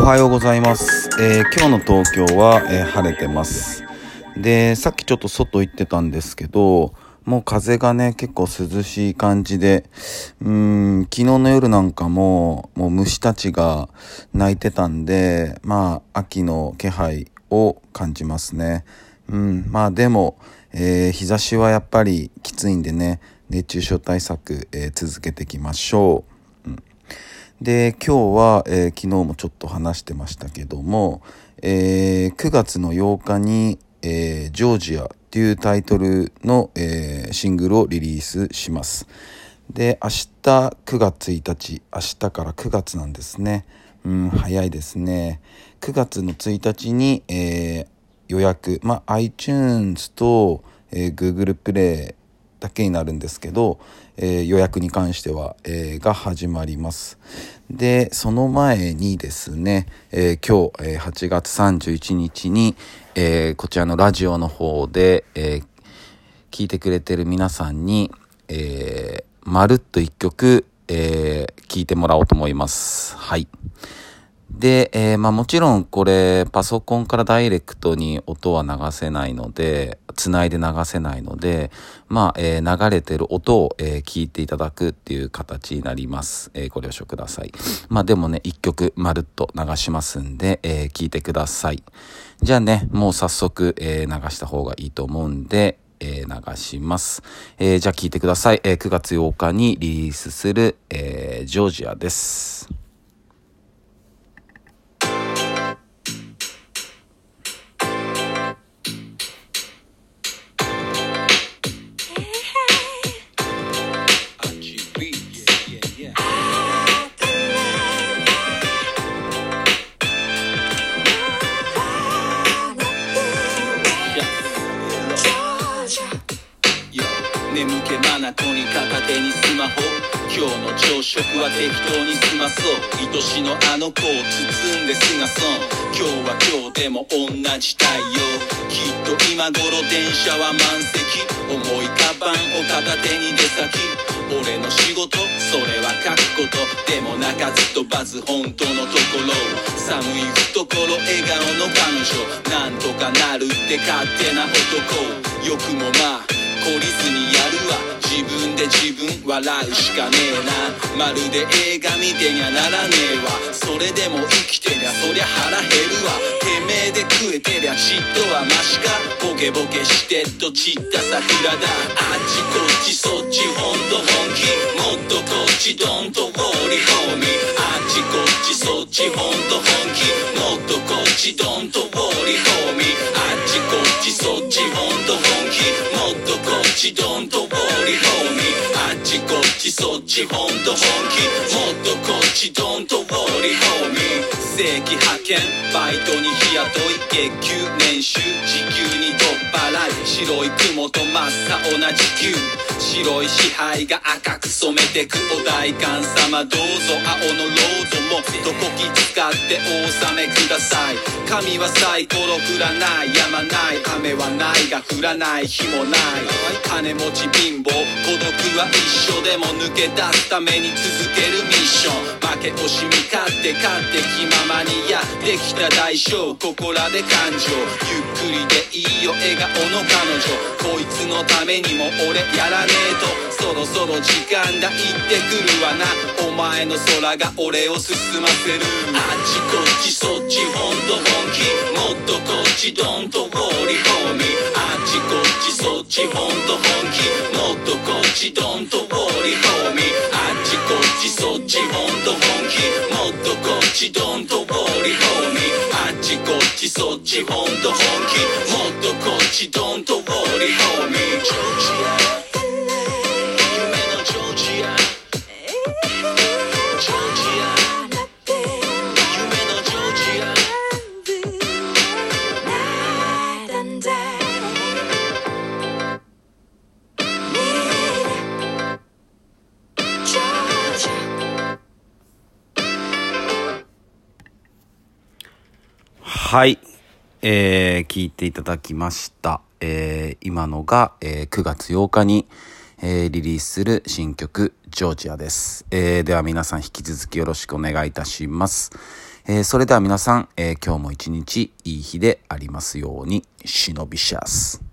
おはようございます。えー今日の東京は、えー晴れてます。で、さっきちょっと外行ってたんですけど、もう風がね、結構涼しい感じで、うん、昨日の夜なんかも、もう虫たちが鳴いてたんで、まあ、秋の気配を感じますね。うん、まあでも、えー日差しはやっぱりきついんでね、熱中症対策、え続けていきましょう。で今日は、えー昨日もちょっと話してましたけども、えー9月の8日に、えージョージアっていうタイトルの、えーシングルをリリースします。で明日9月1日明日から9月なんですね。うん早いですね。9月の1日に、えー予約、まあ、iTunes と、えー Google プレイだけになるんですけど、えー予約に関しては、えーが始まります。で、その前にですね、えー今日、えー8月31日に、えーこちらのラジオの方で、えー聞いてくれてる皆さんに、えーまるっと一曲、えー聞いてもらおうと思います。はい。で、えーまあもちろんこれパソコンからダイレクトに音は流せないので、つないで流せないので、まあ、えー流れてる音を、えー聞いていただくっていう形になります。えーご了承ください。まあでもね、一曲まるっと流しますんで、えー聞いてください。じゃあね、もう早速、えー流した方がいいと思うんで、えー流します。えーじゃあ聞いてください。えー9月8日にリリースする、えージョージアです。眠気まなこに片手にスマホ今日の朝食は適当に済まそう愛しのあの子を包んで過ごそう今日は今日でも同じ太陽きっと今頃電車は満席重いカバンを片手に出先。俺の仕事それは書くこと。でも鳴かず飛ばず本当のところ寒い懐笑顔の彼女なんとかなるって勝手な男よくもまあ。懲りずにやるわ。自分で自分笑うしかねえな。まるで映画見てにゃならねえわ。それでも生きてりゃそりゃ腹減るわ。てめえで食えてりゃちっとはマシか。ボケボケしてっと散った桜だ。あっちこっちそっちほんと本気。もっとこっちドンとウォーリホーミー。あっちこっちそっちほんと本気。もっとこっちドンとウォーリホーミー。ちそっちほんと本気。もっとこっちドンとウォーリーホーミー正規派遣。バイトに日雇い。月給年収。時給に取っ払い。白い雲と真っ青な時給。白い支配が赤く染めてくお代官様。どうぞ青のロードもどこき使ってお納めください。神はサイコロ降らない。やまない。雨はないが降らない。日もない。金持ち貧乏孤独は一緒でも抜け出すために続けるミッション。負け惜しみ勝って勝って気ままにやってきた代償ここらで感情。ゆっくりでいいよ笑顔の彼女。こいつのためにも俺やらない。ねえと。そろそろ時間だ。行ってくるわな。お前の空が俺を進ませる。あっちこっちそっちほんと本気。もっとこっちドンとウォーリーホーミーあっちこっちそっちほんと本気。もっとこっちドンとウォーリーホーミーあっちこっちそっちほんと本気。もっとこっちドンとウォーリーホーミーあっちこっちそっちほんと本気。もっとこっちドンとウォーリはい。えー聞いていただきました。えー今のが、えー9月8日に、えーリリースする新曲、ジョージアです。えーでは皆さん引き続きよろしくお願いいたします。えー、それでは皆さん、えー、今日も一日いい日でありますように、忍びシャス。